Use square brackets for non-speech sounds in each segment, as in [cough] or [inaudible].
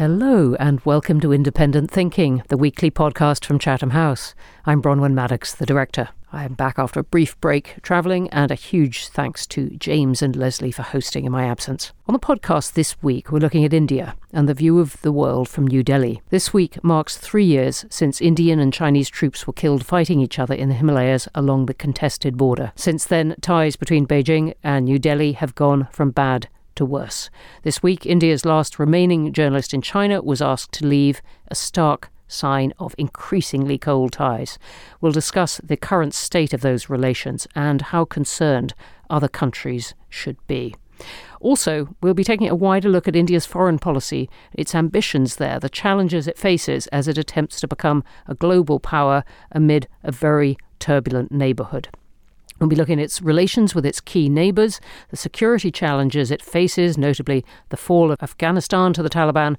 Hello, and welcome to Independent Thinking, the weekly podcast from Chatham House. I'm Bronwen Maddox, the director. I am back after a brief break travelling, and a huge thanks to James and Leslie for hosting in my absence. On the podcast this week, we're looking at India and the view of the world from New Delhi. This week marks three years since Indian and Chinese troops were killed fighting each other in the Himalayas along the contested border. Since then, ties between Beijing and New Delhi have gone from bad to worse. This week, India's last remaining journalist in China was asked to leave, a stark sign of increasingly cold ties. We'll discuss the current state of those relations and how concerned other countries should be. Also, we'll be taking a wider look at India's foreign policy, its ambitions there, the challenges it faces as it attempts to become a global power amid a very turbulent neighbourhood. We'll be looking at its relations with its key neighbours, the security challenges it faces, notably the fall of Afghanistan to the Taliban,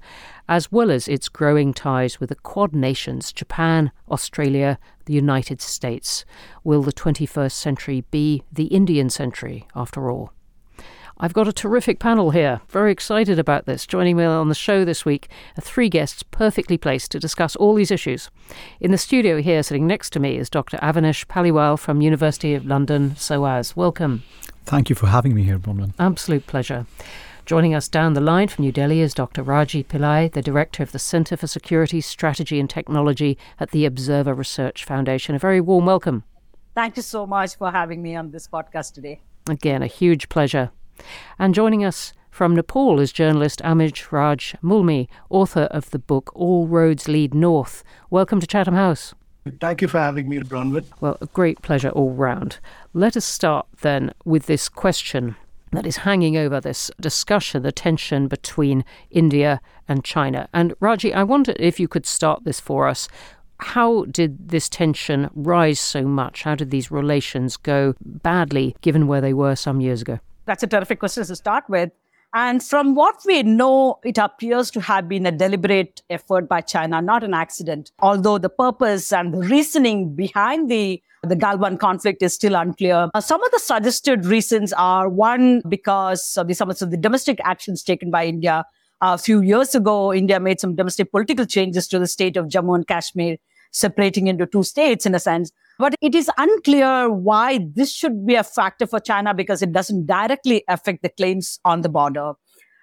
as well as its growing ties with the Quad nations Japan, Australia, the United States. Will the 21st century be the Indian century, after all? I've got a terrific panel here. Very excited about this. Joining me on the show this week are three guests perfectly placed to discuss all these issues. In the studio here, sitting next to me, is Dr. Avinash Paliwal from University of London, SOAS. Welcome. Thank you for having me here, Bronwen. Absolute pleasure. Joining us down the line from New Delhi is Dr. Raji Pillai, the director of the Centre for Security, Strategy and Technology at the Observer Research Foundation. A very warm welcome. Thank you so much for having me on this podcast today. Again, a huge pleasure. And joining us from Nepal is journalist Amish Raj Mulmi, author of the book All Roads Lead North. Welcome to Chatham House. Thank you for having me, Bronwen. Well, a great pleasure all round. Let us start then with this question that is hanging over this discussion, the tension between India and China. And Raji, I wonder if you could start this for us. How did this tension rise so much? How did these relations go badly given where they were some years ago? That's a terrific question to start with. And from what we know, it appears to have been a deliberate effort by China, not an accident. Although the purpose and the reasoning behind the the Galwan conflict is still unclear. Uh, some of the suggested reasons are one, because of the, some of the domestic actions taken by India. Uh, a few years ago, India made some domestic political changes to the state of Jammu and Kashmir, separating into two states in a sense. But it is unclear why this should be a factor for China because it doesn't directly affect the claims on the border.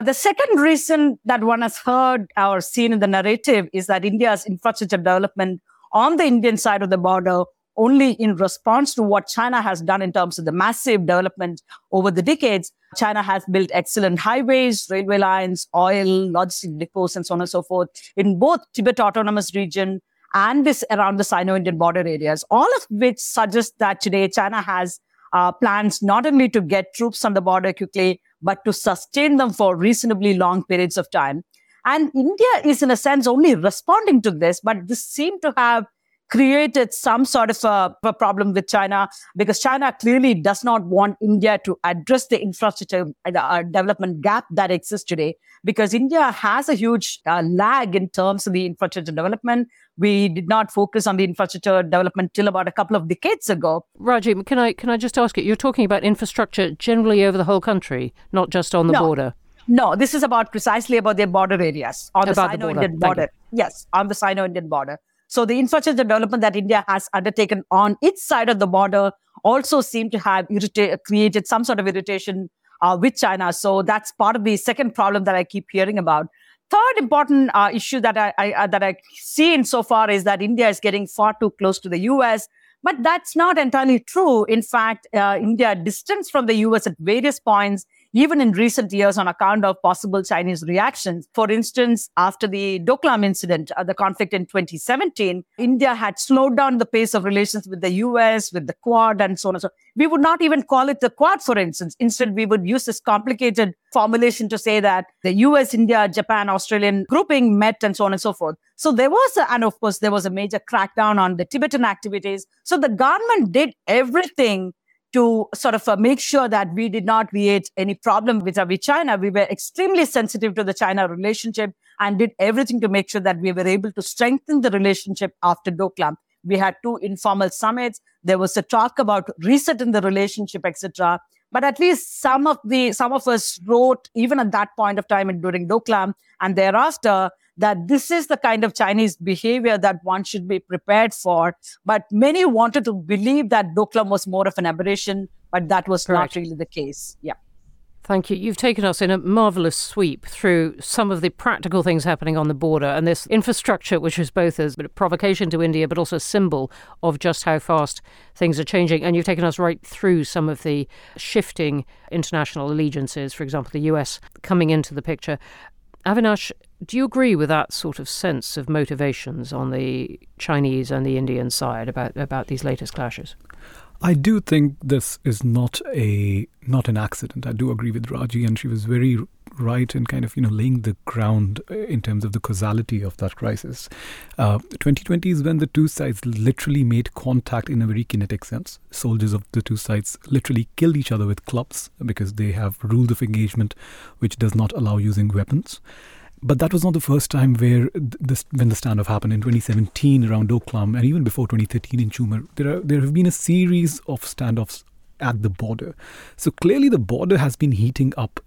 The second reason that one has heard or seen in the narrative is that India's infrastructure development on the Indian side of the border only in response to what China has done in terms of the massive development over the decades. China has built excellent highways, railway lines, oil, logistic depots, and so on and so forth in both Tibet Autonomous Region and this around the Sino-Indian border areas, all of which suggest that today China has uh, plans not only to get troops on the border quickly, but to sustain them for reasonably long periods of time. And India is in a sense only responding to this, but this seemed to have created some sort of a, a, problem with China because China clearly does not want India to address the infrastructure uh, development gap that exists today because India has a huge uh, lag in terms of the infrastructure development. We did not focus on the infrastructure development till about a couple of decades ago. Raji, can I can I just ask you? You're talking about infrastructure generally over the whole country, not just on the no. border. No, this is about precisely about their border areas on about the Sino-Indian border. border. Yes, on the Sino-Indian border. So the infrastructure development that India has undertaken on its side of the border also seem to have irrita- created some sort of irritation uh, with China. So that's part of the second problem that I keep hearing about. Third important uh, issue that I, I uh, that I see in so far is that India is getting far too close to the U.S. But that's not entirely true. In fact, uh, India distanced from the US at various points even in recent years on account of possible Chinese reactions. For instance, after the Doklam incident, uh, the conflict in 2017, India had slowed down the pace of relations with the US, with the Quad, and so on and so on. We would not even call it the Quad, for instance. Instead, we would use this complicated formulation to say that the US, India, Japan, Australian grouping met and so on and so forth. So there was, a, and of course, there was a major crackdown on the Tibetan activities. So the government did everything to sort of uh, make sure that we did not create any problem with China. We were extremely sensitive to the China relationship and did everything to make sure that we were able to strengthen the relationship after Doklam. We had two informal summits. There was a talk about resetting the relationship, etc. But at least some of the some of us wrote even at that point of time and during Doklam and thereafter that this is the kind of Chinese behavior that one should be prepared for. But many wanted to believe that Doklam was more of an aberration, but that was Correct. not really the case. Yeah. Thank you. You've taken us in a marvellous sweep through some of the practical things happening on the border and this infrastructure, which is both a provocation to India, but also a symbol of just how fast things are changing. And you've taken us right through some of the shifting international allegiances, for example, the US coming into the picture. Avinash, do you agree with that sort of sense of motivations on the Chinese and the Indian side about, about these latest clashes? I do think this is not a not an accident. I do agree with Raji, and she was very right in kind of you know laying the ground uh, in terms of the causality of that crisis. Uh, 2020 is when the two sides literally made contact in a very kinetic sense. Soldiers of the two sides literally killed each other with clubs because they have rules of engagement which does not allow using weapons. But that was not the first time where this when the standoff happened in 2017 around Doklam and even before 2013 in Chumar. There are, there have been a series of standoffs at the border. So clearly the border has been heating up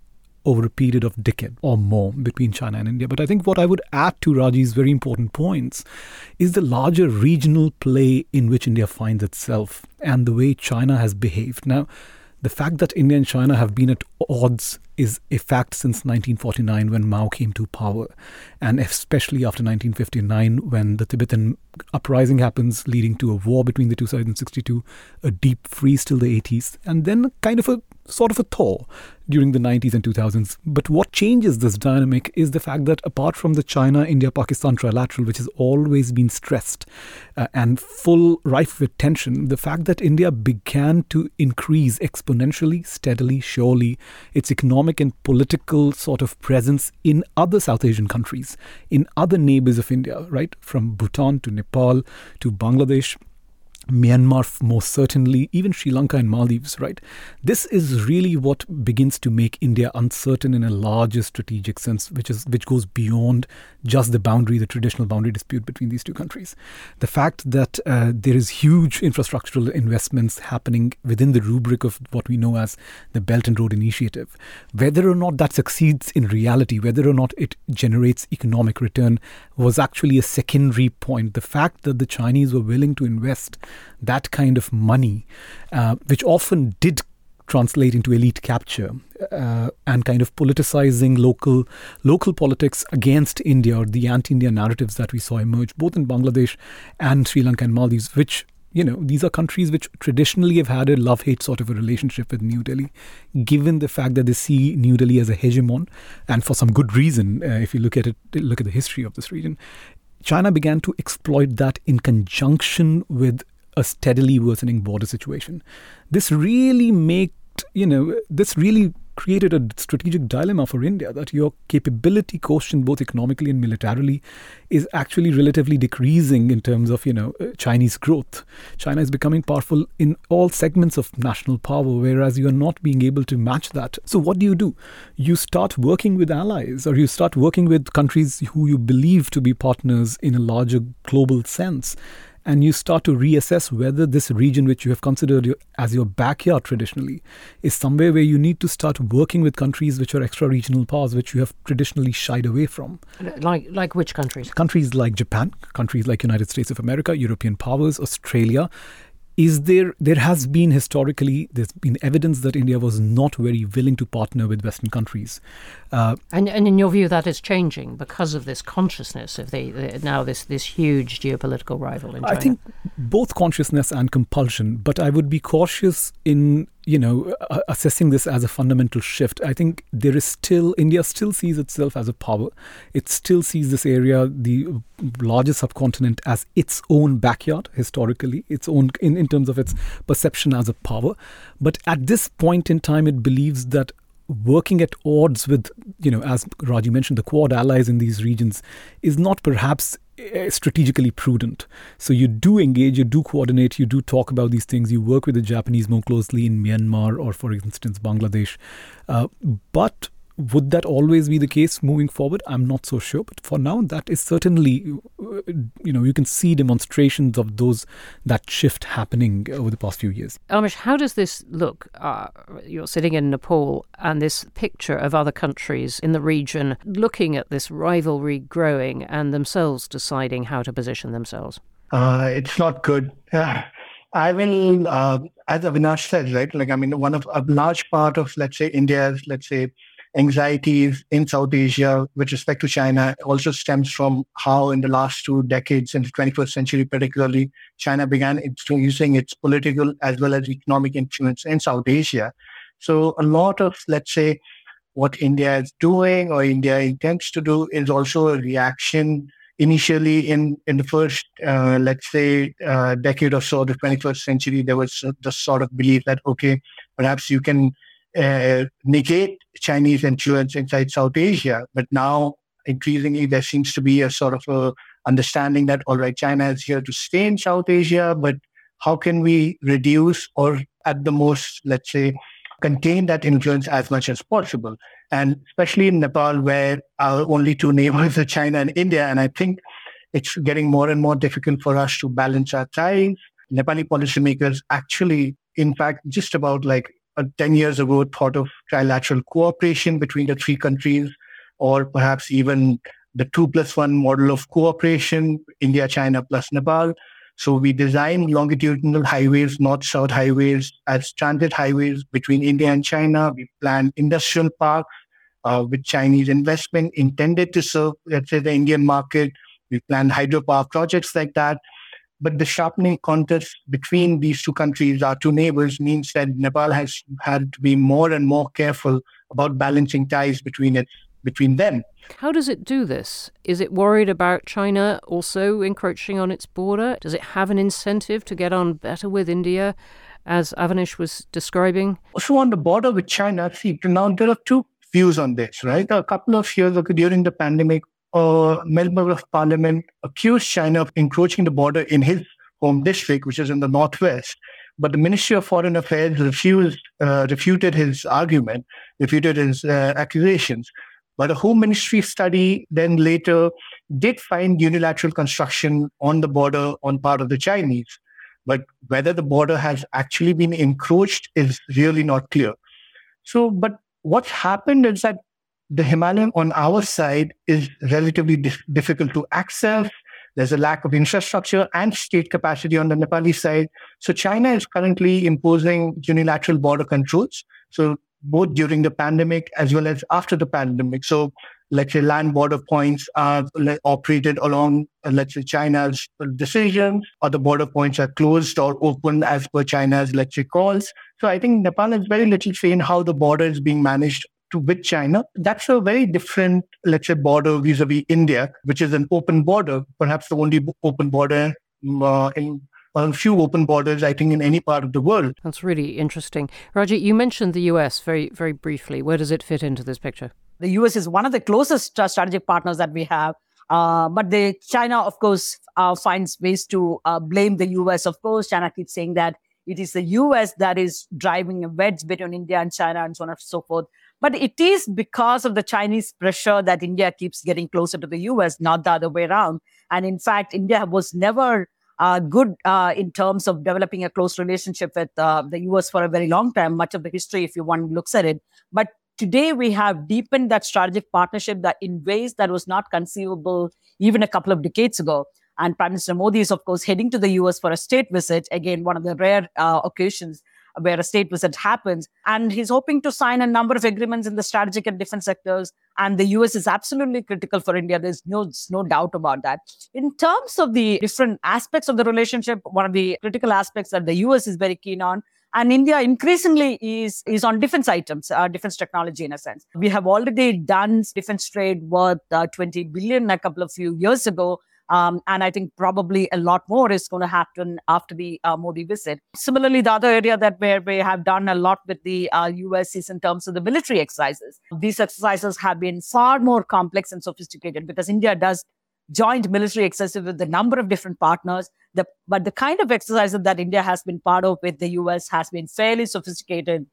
over a period of decade or more between China and India. But I think what I would add to Raji's very important points is the larger regional play in which India finds itself and the way China has behaved. Now, the fact that India and China have been at odds is a fact since 1949 when Mao came to power, and especially after 1959 when the Tibetan uprising happens, leading to a war between the two sides in 62, a deep freeze till the 80s, and then kind of a sort of a thaw during the 90s and 2000s. But what changes this dynamic is the fact that apart from the China India Pakistan trilateral, which has always been stressed uh, and full rife with tension, the fact that India began to increase exponentially, steadily, surely its economic and political sort of presence in other South Asian countries, in other neighbors of India, right? From Bhutan to Nepal to Bangladesh Myanmar, most certainly, even Sri Lanka and Maldives, right? This is really what begins to make India uncertain in a larger strategic sense, which is which goes beyond just the boundary, the traditional boundary dispute between these two countries. The fact that uh, there is huge infrastructural investments happening within the rubric of what we know as the Belt and Road Initiative, whether or not that succeeds in reality, whether or not it generates economic return, was actually a secondary point. The fact that the Chinese were willing to invest that kind of money, uh, which often did translate into elite capture uh, and kind of politicizing local local politics against India or the anti-India narratives that we saw emerge both in Bangladesh and Sri Lanka and Maldives, which you know these are countries which traditionally have had a love-hate sort of a relationship with New Delhi, given the fact that they see New Delhi as a hegemon, and for some good reason. Uh, if you look at it, look at the history of this region. China began to exploit that in conjunction with a steadily worsening border situation. This really made, you know, this really created a strategic dilemma for India that your capability quotient, both economically and militarily, is actually relatively decreasing in terms of you know uh, Chinese growth. China is becoming powerful in all segments of national power, whereas you are not being able to match that. So what do you do? You start working with allies, or you start working with countries who you believe to be partners in a larger global sense and you start to reassess whether this region, which you have considered your, as your backyard traditionally, is somewhere where you need to start working with countries which are extra regional powers, which you have traditionally shied away from. Like, like which countries? Countries like Japan, countries like United States of America, European powers, Australia is there there has been historically there's been evidence that India was not very willing to partner with Western countries, uh, and and in your view that is changing because of this consciousness of the, the, now this this huge geopolitical rival in China. I think both consciousness and compulsion, but I would be cautious in you know, uh, assessing this as a fundamental shift, I think there is still, India still sees itself as a power. It still sees this area, the largest subcontinent, as its own backyard historically, its own, in, in terms of its perception as a power. But at this point in time, it believes that working at odds with, you know, as Raji mentioned, the Quad allies in these regions is not perhaps strategically prudent. So you do engage, you do coordinate, you do talk about these things, you work with the Japanese more closely in Myanmar or, for instance, Bangladesh. Uh, but Would that always be the case moving forward? I'm not so sure, but for now, that is certainly, uh, you know, you can see demonstrations of those that shift happening over the past few years. Amish, how does this look? Uh, you're sitting in Nepal, and this picture of other countries in the region looking at this rivalry growing and themselves deciding how to position themselves. Uh, it's not good. I will, uh, as Avinash said, right? Like, I mean, one of a large part of, let's say, India's, let's say, anxieties in South Asia with respect to China also stems from how in the last two decades in the 21st century particularly China began using its political as well as economic influence in South Asia. So a lot of let's say what India is doing or India intends to do is also a reaction initially in in the first uh, let's say uh, decade or so of the 21st century there was the sort of belief that okay perhaps you can uh, negate Chinese influence inside South Asia. But now, increasingly, there seems to be a sort of a understanding that all right, China is here to stay in South Asia, but how can we reduce or at the most, let's say, contain that influence as much as possible? And especially in Nepal, where our only two [laughs] neighbors are China and India, and I think it's getting more and more difficult for us to balance our ties. Nepali policymakers actually, in fact, just about like uh, 10 years ago thought of trilateral cooperation between the three countries, or perhaps even the two plus one model of cooperation, India, China plus Nepal. So we designed longitudinal highways, north-south highways as transit highways between India and China. We planned industrial parks uh, with Chinese investment intended to serve, let's say, the Indian market. We planned hydropower projects like that. But the sharpening contest between these two countries, our two neighbors, means that Nepal has had to be more and more careful about balancing ties between it between them. How does it do this? Is it worried about China also encroaching on its border? Does it have an incentive to get on better with India, as Avinash was describing? So on the border with China, see, now there are two views on this, right? A couple of years ago during the pandemic, a member of parliament accused China of encroaching the border in his home district, which is in the northwest. But the Ministry of Foreign Affairs refused, uh, refuted his argument, refuted his uh, accusations. But a Home Ministry study then later did find unilateral construction on the border on part of the Chinese. But whether the border has actually been encroached is really not clear. So, but what's happened is that the Himalayan on our side is relatively dif- difficult to access. There's a lack of infrastructure and state capacity on the Nepali side. So China is currently imposing unilateral border controls. So both during the pandemic as well as after the pandemic. So let's say land border points are operated along, let's say China's decisions, or the border points are closed or open as per China's, let's say, calls. So I think Nepal has very little say in how the border is being managed to with China. That's a very different, let's say, border vis-a-vis India, which is an open border, perhaps the only open border uh, in a few open borders, I think, in any part of the world. That's really interesting. Raji, you mentioned the US very, very briefly. Where does it fit into this picture? The US is one of the closest uh, strategic partners that we have. Uh, but the China, of course, uh, finds ways to uh, blame the US. Of course, China keeps saying that it is the US that is driving a wedge between India and China and so on and so forth. But it is because of the Chinese pressure that India keeps getting closer to the US, not the other way around. And in fact, India was never uh, good uh, in terms of developing a close relationship with uh, the US for a very long time, much of the history, if you one looks at it. But today we have deepened that strategic partnership that in ways that was not conceivable even a couple of decades ago. And Prime Minister Modi is, of course, heading to the US for a state visit. Again, one of the rare uh, occasions where a state visit happens. And he's hoping to sign a number of agreements in the strategic and defense sectors. And the US is absolutely critical for India. There's no, no doubt about that. In terms of the different aspects of the relationship, one of the critical aspects that the US is very keen on and India increasingly is, is on defense items, uh, defense technology in a sense. We have already done defense trade worth uh, 20 billion a couple of few years ago. Um, and I think probably a lot more is going to happen after the uh, Modi visit. Similarly, the other area that where we have done a lot with the uh, US is in terms of the military exercises. These exercises have been far more complex and sophisticated because India does joint military exercises with a number of different partners. The, but the kind of exercises that India has been part of with the US has been fairly sophisticated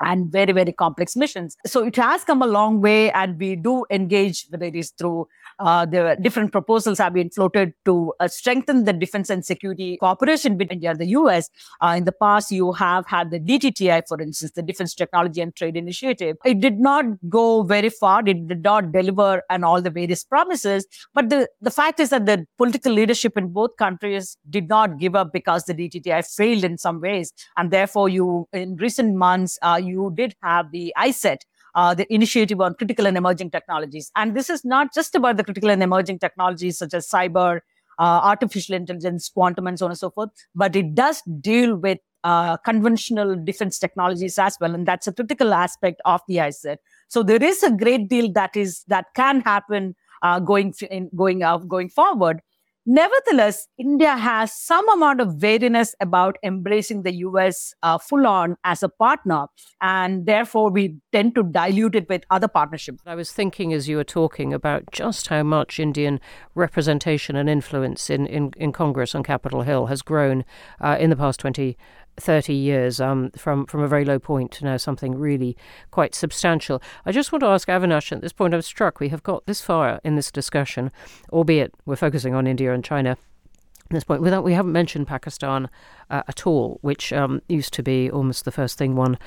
and very, very complex missions. So it has come a long way and we do engage, whether it is through uh, the different proposals have been floated to uh, strengthen the defense and security cooperation between India and the US. Uh, in the past, you have had the DTTI, for instance, the Defense Technology and Trade Initiative. It did not go very far. It did not deliver on all the various promises. But the, the fact is that the political leadership in both countries did not give up because the DTTI failed in some ways. And therefore, you, in recent months, uh, you did have the iCET, uh, the initiative on critical and emerging technologies. And this is not just about the critical and emerging technologies such as cyber, uh, artificial intelligence, quantum, and so on and so forth, but it does deal with uh, conventional defense technologies as well, and that's a critical aspect of the iCET. So there is a great deal that is that can happen uh, going in, going out going forward. Nevertheless, India has some amount of wariness about embracing the US uh, full on as a partner, and therefore we tend to dilute it with other partnerships. I was thinking as you were talking about just how much Indian representation and influence in, in, in Congress on Capitol Hill has grown uh, in the past 20 30 years um, from, from a very low point to now something really quite substantial. I just want to ask Avinash at this point, I'm struck we have got this far in this discussion, albeit we're focusing on India and China at this point. Without, we haven't mentioned Pakistan uh, at all, which um, used to be almost the first thing one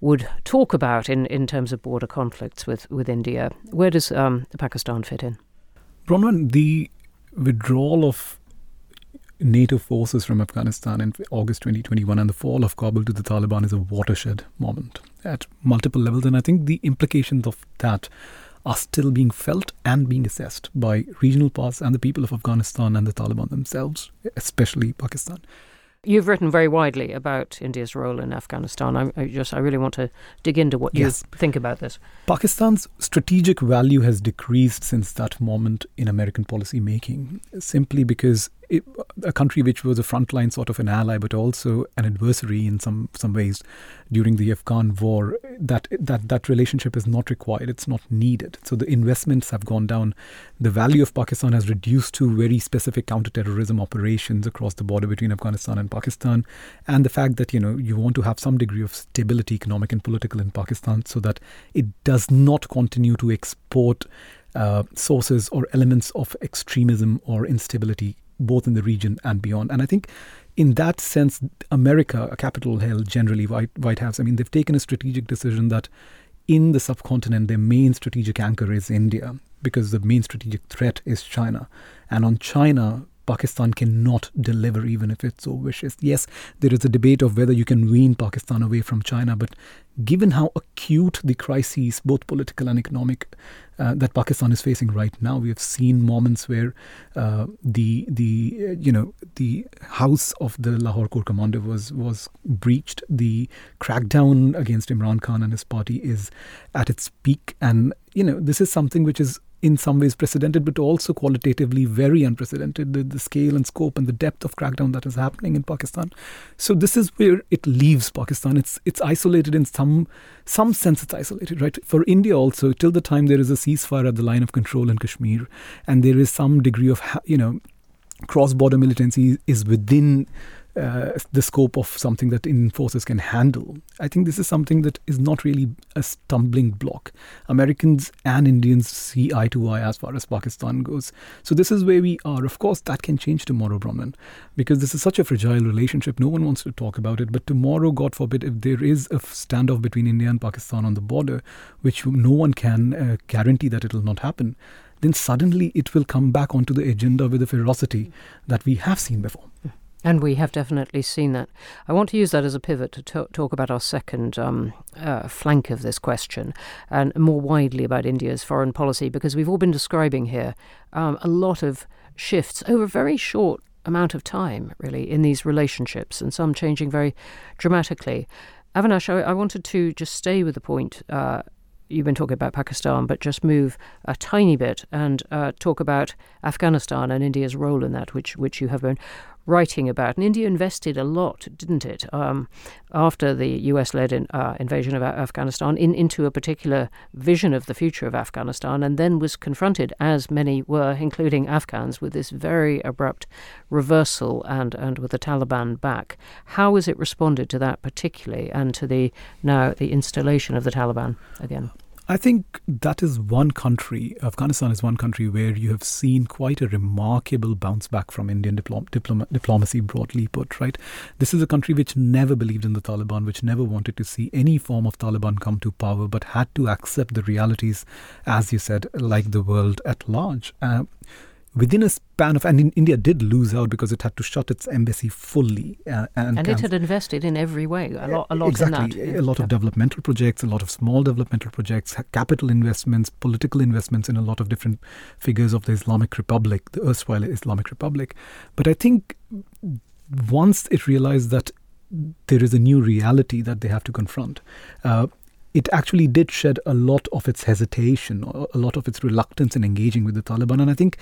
would talk about in, in terms of border conflicts with, with India. Where does um, Pakistan fit in? Bronwen, the withdrawal of NATO forces from Afghanistan in August 2021 and the fall of Kabul to the Taliban is a watershed moment at multiple levels. And I think the implications of that are still being felt and being assessed by regional powers and the people of Afghanistan and the Taliban themselves, especially Pakistan. You've written very widely about India's role in Afghanistan. I, I just, I really want to dig into what yes. you think about this. Pakistan's strategic value has decreased since that moment in American policy making, simply because it, a country which was a frontline sort of an ally, but also an adversary in some some ways during the Afghan war. That that that relationship is not required; it's not needed. So the investments have gone down. The value of Pakistan has reduced to very specific counterterrorism operations across the border between Afghanistan and Pakistan, and the fact that you know you want to have some degree of stability, economic and political, in Pakistan, so that it does not continue to export. Uh, sources or elements of extremism or instability both in the region and beyond. And I think in that sense, America, a Capitol Hill, generally White, White House, I mean, they've taken a strategic decision that in the subcontinent, their main strategic anchor is India because the main strategic threat is China. And on China, Pakistan cannot deliver even if it so wishes. Yes, there is a debate of whether you can wean Pakistan away from China, but given how acute the crises, both political and economic, uh, that Pakistan is facing right now, we have seen moments where uh, the the uh, you know the house of the Lahore Corps commander was was breached. The crackdown against Imran Khan and his party is at its peak, and you know this is something which is in some ways precedented, but also qualitatively very unprecedented. The, the, scale and scope and the depth of crackdown that is happening in Pakistan. So this is where it leaves Pakistan. It's it's isolated in some some sense. It's isolated, right? For India also, till the time there is a ceasefire at the line of control in Kashmir, and there is some degree of you know cross-border militancy is within uh, the scope of something that Indian forces can handle. I think this is something that is not really a stumbling block. Americans and Indians see eye to eye as far as Pakistan goes. So this is where we are. Of course, that can change tomorrow, Bronwen, because this is such a fragile relationship. No one wants to talk about it. But tomorrow, God forbid, if there is a standoff between India and Pakistan on the border, which no one can uh, guarantee that it will not happen, then suddenly it will come back onto the agenda with a ferocity that we have seen before. And we have definitely seen that. I want to use that as a pivot to talk, talk about our second um, uh, flank of this question and more widely about India's foreign policy, because we've all been describing here um, a lot of shifts over a very short amount of time, really, in these relationships, and some changing very dramatically. Avinash, I, I wanted to just stay with the point. Uh, you've been talking about Pakistan, but just move a tiny bit and uh, talk about Afghanistan and India's role in that, which which you have been writing about. And India invested a lot, didn't it, um, after the US led in, uh, invasion of Afghanistan in, into a particular vision of the future of Afghanistan, and then was confronted, as many were, including Afghans, with this very abrupt reversal and, and with the Taliban back. How has it responded to that particularly and to the now the installation of the Taliban again? I think that is one country, Afghanistan is one country where you have seen quite a remarkable bounce back from Indian diplom- diplom- diplomacy, broadly put, right? This is a country which never believed in the Taliban, which never wanted to see any form of Taliban come to power, but had to accept the realities, as you said, like the world at large. Uh, within a span of, and India did lose out because it had to shut its embassy fully, uh, and, and it had invested in every way a lot, a lot exactly, a lot of developmental projects, a lot of small developmental projects, capital investments, political investments in a lot of different figures of the Islamic Republic, the erstwhile Islamic Republic. But I think once it realized that there is a new reality that they have to confront. Uh, it actually did shed a lot of its hesitation, a lot of its reluctance in engaging with the Taliban. And I think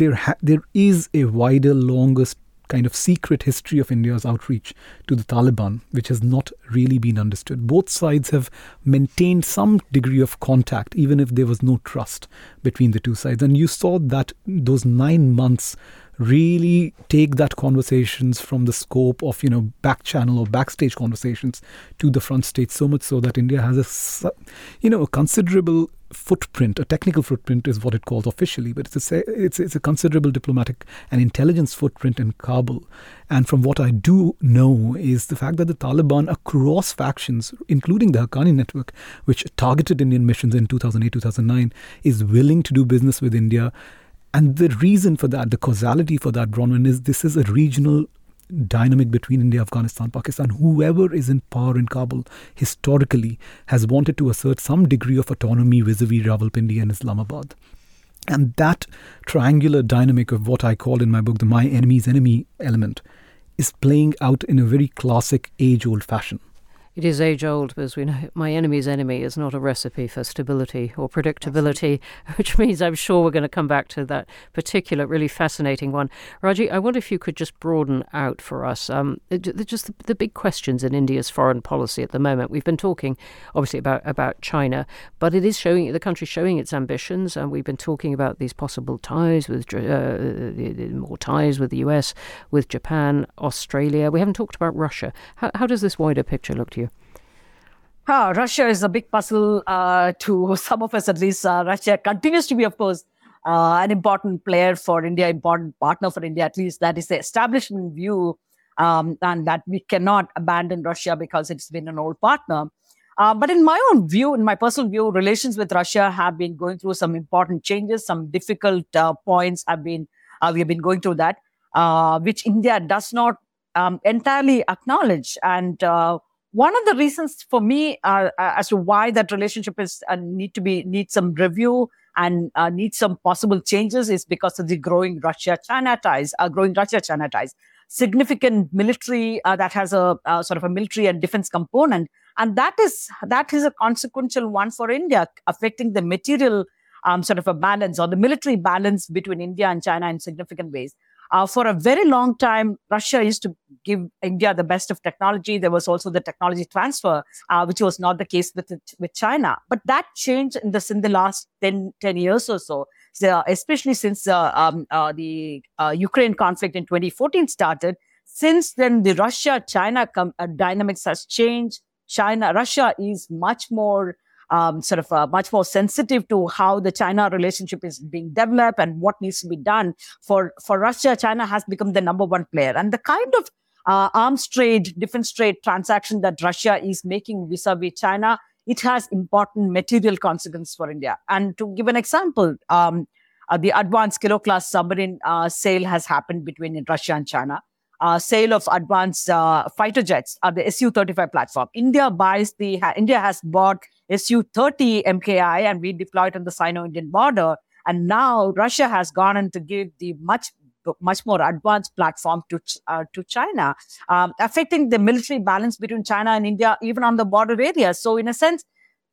there ha- there is a wider, longest kind of secret history of India's outreach to the Taliban, which has not really been understood. Both sides have maintained some degree of contact, even if there was no trust between the two sides. And you saw that those nine months really take that conversations from the scope of you know back channel or backstage conversations to the front stage so much so that india has a you know a considerable footprint a technical footprint is what it calls officially but it's a it's, it's a considerable diplomatic and intelligence footprint in kabul. And from what i do know is the fact that the taliban across factions including the haqqani network which targeted indian missions in 2008 2009 is willing to do business with india and the reason for that, the causality for that, Bronwen, is this is a regional dynamic between India, Afghanistan, Pakistan. Whoever is in power in Kabul historically has wanted to assert some degree of autonomy vis a vis Rawalpindi and Islamabad. And that triangular dynamic of what I call in my book the my enemy's enemy element is playing out in a very classic age old fashion. It is age old, as we know. My enemy's enemy is not a recipe for stability or predictability, [laughs] which means I'm sure we're going to come back to that particular, really fascinating one. Raji, I wonder if you could just broaden out for us um, just the, the, big questions in India's foreign policy at the moment. We've been talking, obviously, about, about China, but it is showing the country showing its ambitions, and we've been talking about these possible ties with uh, more ties with the US, with Japan, Australia. We haven't talked about Russia. How, how does this wider picture look to you? Uh, Russia is a big puzzle uh, to [laughs] some of us, at least. Uh, Russia continues to be, of course, uh, an important player for India, important partner for India, at least. That is the establishment view, um, and that we cannot abandon Russia because it's been an old partner. Uh, but in my own view, in my personal view, relations with Russia have been going through some important changes. Some difficult uh, points have been we have been going through that, which India does not um, entirely acknowledge and one of the reasons for me uh, uh, as to why that relationship is uh, need to be need some review and uh, need some possible changes is because of the growing Russia China ties, uh, growing Russia China ties, significant military uh, that has a sort of a military and defense component, and that is that is a consequential one for India, affecting the material um, sort of a balance or the military balance between India and China in significant ways. Uh, for a very long time, Russia used to give India the best of technology. There was also the technology transfer, uh, which was not the case with with China. But that changed in this in the last 10, 10 years or so. so especially since uh, um, uh, the uh, Ukraine conflict in 2014 started. Since then, the Russia-China com- uh, dynamics has changed. China, Russia is much more um, sort of uh, much more sensitive to how the China relationship is being developed and what needs to be done. For for Russia, China has become the number one player, and the kind of uh, arms trade, defense trade transaction that Russia is making vis-a-vis China, it has important material consequences for India. And to give an example, um, uh, the advanced kilo class submarine uh, sale has happened between Russia and China uh, sale of advanced uh, fighter jets uh, the Su-35 platform. India buys the ha- India has bought Su-30 MKI and we deployed on the Sino-Indian border. And now Russia has gone in to give the much much more advanced platform to uh, to China, um, affecting the military balance between China and India, even on the border areas. So, in a sense,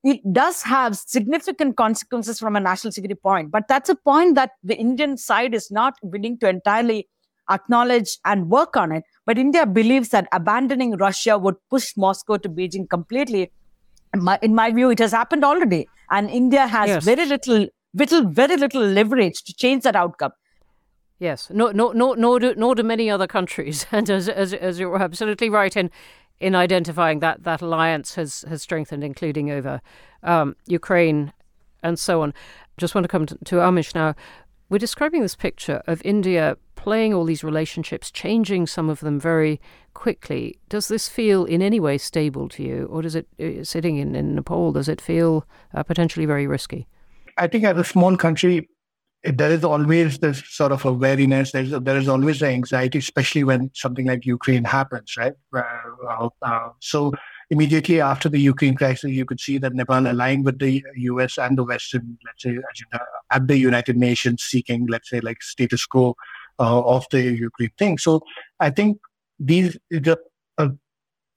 it does have significant consequences from a national security point. But that's a point that the Indian side is not willing to entirely acknowledge and work on it. But India believes that abandoning Russia would push Moscow to Beijing completely. In my, in my view, it has happened already. And India has yes. very little, little, very little leverage to change that outcome. Yes, no, no, no, nor do, nor do many other countries. [laughs] And as, as, as you're absolutely right in, in identifying that that alliance has, has strengthened, including over um, Ukraine and so on. Just want to come to, to Amish now. We're describing this picture of India playing all these relationships, changing some of them very quickly. Does this feel in any way stable to you, or does it, uh, sitting in, in Nepal, does it feel uh, potentially very risky? I think as a small country, there is always this sort of a wariness. There's there is always the anxiety, especially when something like Ukraine happens, right? Uh, uh, so immediately after the Ukraine crisis, you could see that Nepal aligned with the US and the Western, let's say, agenda at the United Nations, seeking, let's say, like status quo uh, of the Ukraine thing. So I think these a,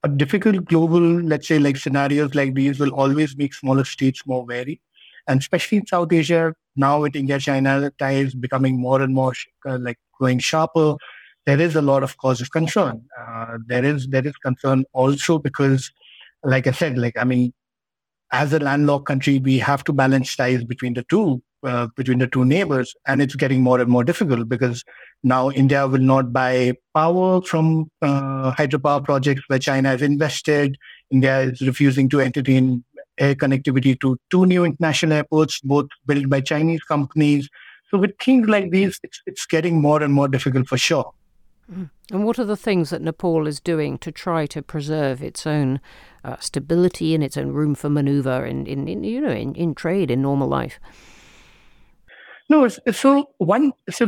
a difficult global, let's say, like scenarios like these will always make smaller states more wary. And especially in South Asia, now with India-China ties becoming more and more uh, like growing sharper, there is a lot of cause of concern. Uh, there is there is concern also because, like I said, like I mean, as a landlocked country, we have to balance ties between the two uh, between the two neighbors, and it's getting more and more difficult because now India will not buy power from uh, hydropower projects where China has invested. India is refusing to entertain air connectivity to two new international airports, both built by Chinese companies. So with things like these, it's, it's getting more and more difficult for sure. Mm. And what are the things that Nepal is doing to try to preserve its own uh, stability and its own room for maneuver in, in, in you know in, in trade in normal life? No, so one so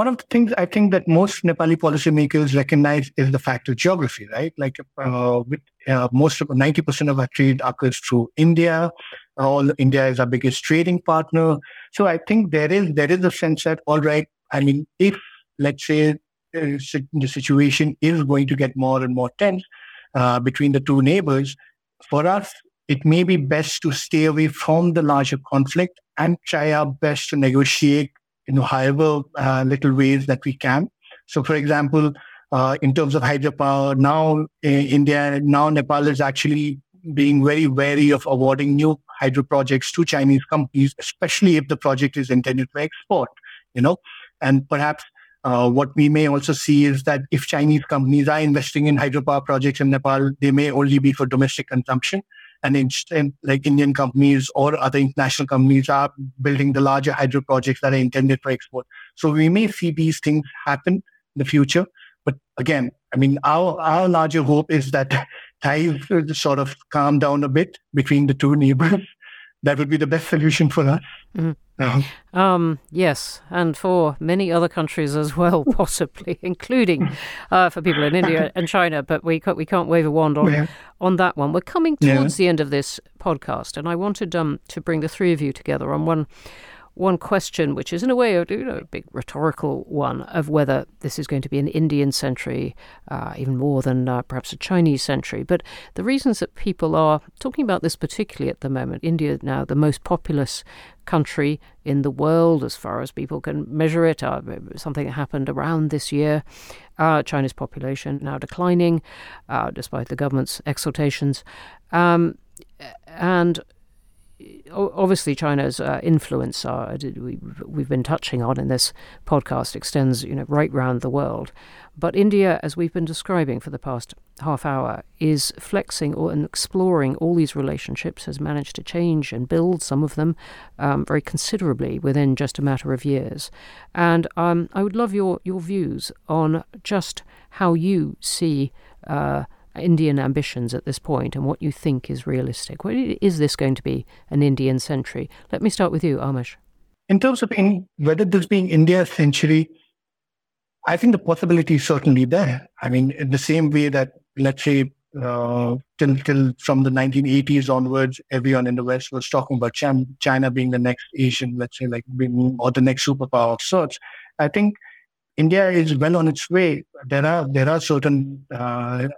one of the things I think that most Nepali policymakers recognize is the fact of geography, right? Like uh, with, uh, most of ninety percent of our trade occurs through India. All India is our biggest trading partner. So I think there is there is a sense that all right. I mean, if let's say uh, the situation is going to get more and more tense uh, between the two neighbors, for us it may be best to stay away from the larger conflict and try our best to negotiate, you know, however uh, little ways that we can. So, for example, uh, in terms of hydropower, now uh, India, now Nepal is actually being very wary of awarding new hydro projects to Chinese companies, especially if the project is intended for export. You know, and perhaps uh, what we may also see is that if Chinese companies are investing in hydropower projects in Nepal, they may only be for domestic consumption and like Indian companies or other international companies are building the larger hydro projects that are intended for export. So we may see these things happen in the future. But again, I mean, our, our larger hope is that [laughs] ties sort of calm down a bit between the two neighbors that would be the best solution for us. Mm. Uh-huh. Um, yes, and for many other countries as well, [laughs] possibly, including uh, for people in India and China. But we can't, we can't wave a wand on yeah. on that one. We're coming towards yeah. the end of this podcast, and I wanted um, to bring the three of you together on one one question, which is in a way a, you know, a big rhetorical one, of whether this is going to be an Indian century, uh, even more than uh, perhaps a Chinese century. But the reasons that people are talking about this particularly at the moment, India now the most populous country in the world as far as people can measure it. Uh, something that happened around this year. Uh, China's population now declining, uh, despite the government's exhortations. Um, and obviously China's uh, influence, uh, we, we've been touching on in this podcast, extends you know right round the world. But India, as we've been describing for the past half hour, is flexing or, and exploring all these relationships, has managed to change and build some of them um, very considerably within just a matter of years. And um, I would love your, your views on just how you see. Uh, Indian ambitions at this point and what you think is realistic. Is this going to be an Indian century? Let me start with you, Amish. In terms of in, whether this being India's century, I think the possibility is certainly there. I mean, in the same way that, let's say, uh, till till from the 1980s onwards, everyone in the West was talking about China being the next Asian, let's say, like being, or the next superpower of sorts. I think India is well on its way. There are there are certain uh,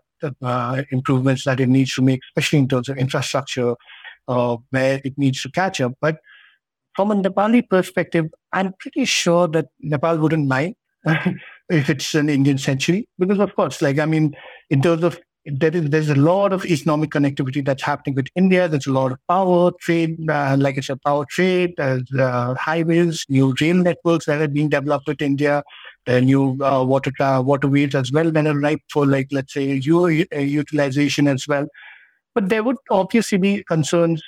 uh, improvements that it needs to make, especially in terms of infrastructure, uh, where it needs to catch up. But from a Nepali perspective, I'm pretty sure that Nepal wouldn't mind [laughs] if it's an Indian century, because of course, like I mean, in terms of there is there's a lot of economic connectivity that's happening with India. There's a lot of power trade, uh, like I said, power trade. Uh, highways, new rail networks that are being developed with India. The new uh, water uh, waterways as well that are ripe for like let's say your utilization as well. But there would obviously be concerns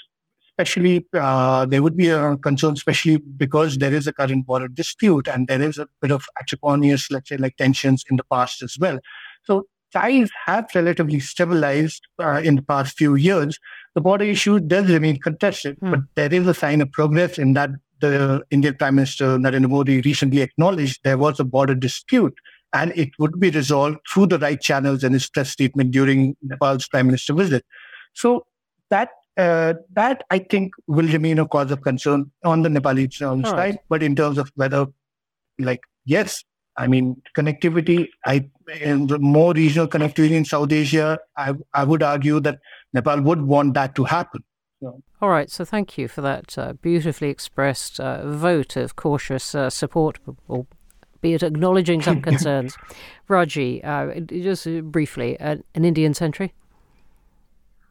especially uh, there would be a concern, especially because there is a current border dispute and there is a bit of acrimonious, let's say, like tensions in the past as well. So ties have relatively stabilized uh, in the past few years. The border issue does remain contested, mm. but there is a sign of progress in that the Indian Prime Minister Narendra Modi recently acknowledged there was a border dispute and it would be resolved through the right channels in his press statement during Nepal's Prime Minister visit. So that uh, that I think will remain a cause of concern on the Nepali side. Right. But in terms of whether, like, yes, I mean, connectivity, I and more regional connectivity in South Asia, I, I would argue that Nepal would want that to happen. So. All right, so thank you for that uh, beautifully expressed uh, vote of cautious uh, support, or be it acknowledging some [laughs] concerns. Raji, uh, just briefly, an Indian century?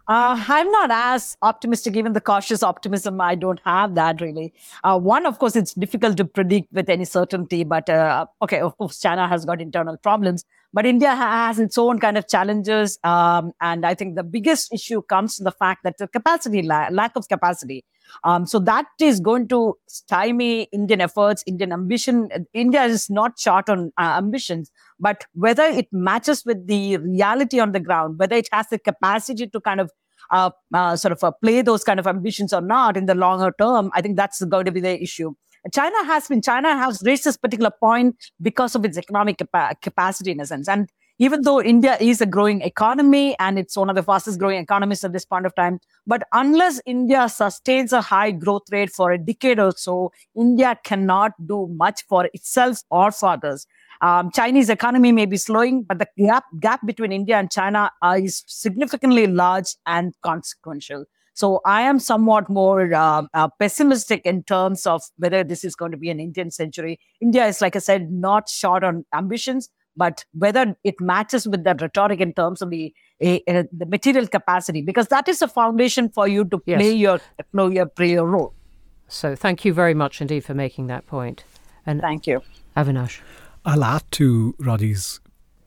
Uh, I'm not as optimistic, even the cautious optimism. I don't have that really. Uh, one, of course, it's difficult to predict with any certainty, but uh, okay, of course, China has got internal problems, but India has its own kind of challenges. Um, and I think the biggest issue comes to the fact that the capacity, la- lack of capacity. Um, so that is going to stymie Indian efforts, Indian ambition. India is not short on uh, ambitions, but whether it matches with the reality on the ground, whether it has the capacity to kind of uh, uh, sort of uh, play those kind of ambitions or not in the longer term, I think that's going to be the issue. China has been, China has reached this particular point because of its economic capa- capacity in a sense. And even though India is a growing economy and it's one of the fastest growing economies at this point of time, but unless India sustains a high growth rate for a decade or so, India cannot do much for itself or for others. Um, Chinese economy may be slowing, but the gap, gap between India and China uh, is significantly large and consequential. So I am somewhat more uh, uh, pessimistic in terms of whether this is going to be an Indian century. India is, like I said, not short on ambitions, but whether it matches with that rhetoric in terms of the eh, eh, the material capacity, because that is a foundation for you to play yes. your play your, play your role. So thank you very much indeed for making that point. And thank you, Avinash. I'll add to Raji's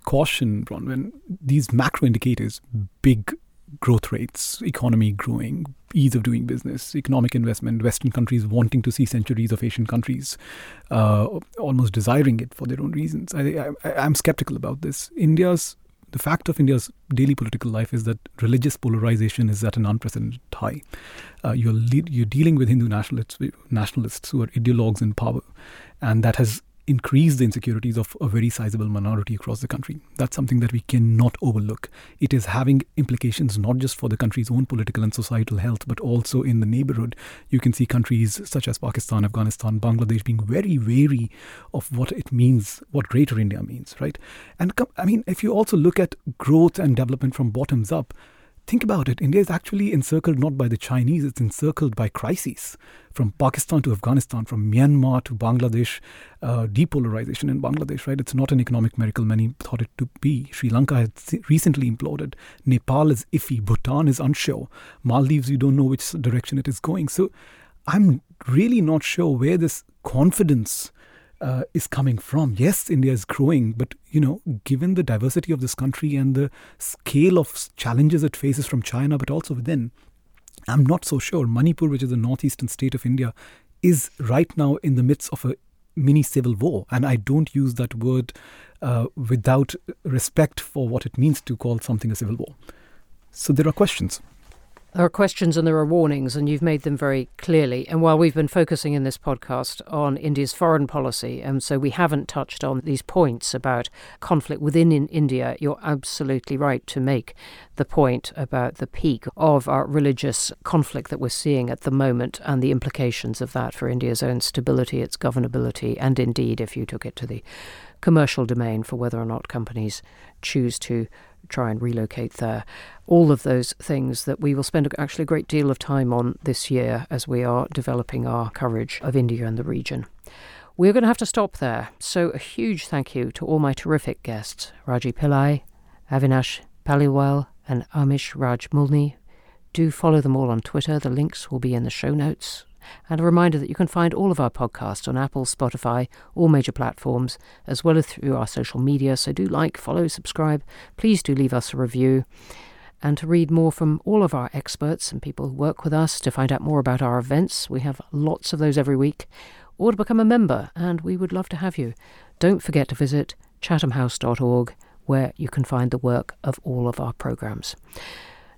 caution, Bronwen. These macro indicators, big growth rates, economy growing, ease of doing business, economic investment, Western countries wanting to see centuries of Asian countries, uh, almost desiring it for their own reasons. I, I, I'm skeptical about this. India's the fact of India's daily political life is that religious polarization is at an unprecedented high. Uh, you're lead, you're dealing with Hindu nationalists, nationalists who are ideologues in power, and that has increase the insecurities of a very sizable minority across the country. That's something that we cannot overlook. It is having implications not just for the country's own political and societal health, but also in the neighborhood. You can see countries such as Pakistan, Afghanistan, Bangladesh being very wary of what it means, what greater India means, right? And I mean, if you also look at growth and development from bottoms up, Think about it. India is actually encircled not by the Chinese, it's encircled by crises. From Pakistan to Afghanistan, from Myanmar to Bangladesh, uh, depolarization in Bangladesh, right? It's not an economic miracle many thought it to be. Sri Lanka has recently imploded. Nepal is iffy. Bhutan is unsure. Maldives, you don't know which direction it is going. So I'm really not sure where this confidence uh, is coming from. Yes, India is growing, but you know, given the diversity of this country and the scale of challenges it faces from China, but also within, I'm not so sure. Manipur, which is the northeastern state of India, is right now in the midst of a mini civil war, and I don't use that word uh, without respect for what it means to call something a civil war. So there are questions. There are questions and there are warnings, and you've made them very clearly. And while we've been focusing in this podcast on India's foreign policy, and so we haven't touched on these points about conflict within in India, you're absolutely right to make the point about the peak of our religious conflict that we're seeing at the moment and the implications of that for India's own stability, its governability, and indeed, if you took it to the commercial domain, for whether or not companies choose to try and relocate there. All of those things that we will spend actually a great deal of time on this year as we are developing our coverage of India and the region. We're going to have to stop there. So, a huge thank you to all my terrific guests Raji Pillai, Avinash Paliwal, and Amish Raj Mulmi. Do follow them all on Twitter. The links will be in the show notes. And a reminder that you can find all of our podcasts on Apple, Spotify, all major platforms, as well as through our social media. So do like, follow, subscribe. Please do leave us a review. And to read more from all of our experts and people who work with us, to find out more about our events, we have lots of those every week, or to become a member, and we would love to have you. Don't forget to visit chathamhouse.org, where you can find the work of all of our programmes.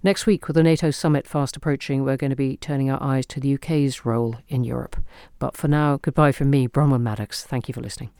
Next week, with the NATO summit fast approaching, we're going to be turning our eyes to the UK's role in Europe. But for now, goodbye from me, Bronwen Maddox. Thank you for listening.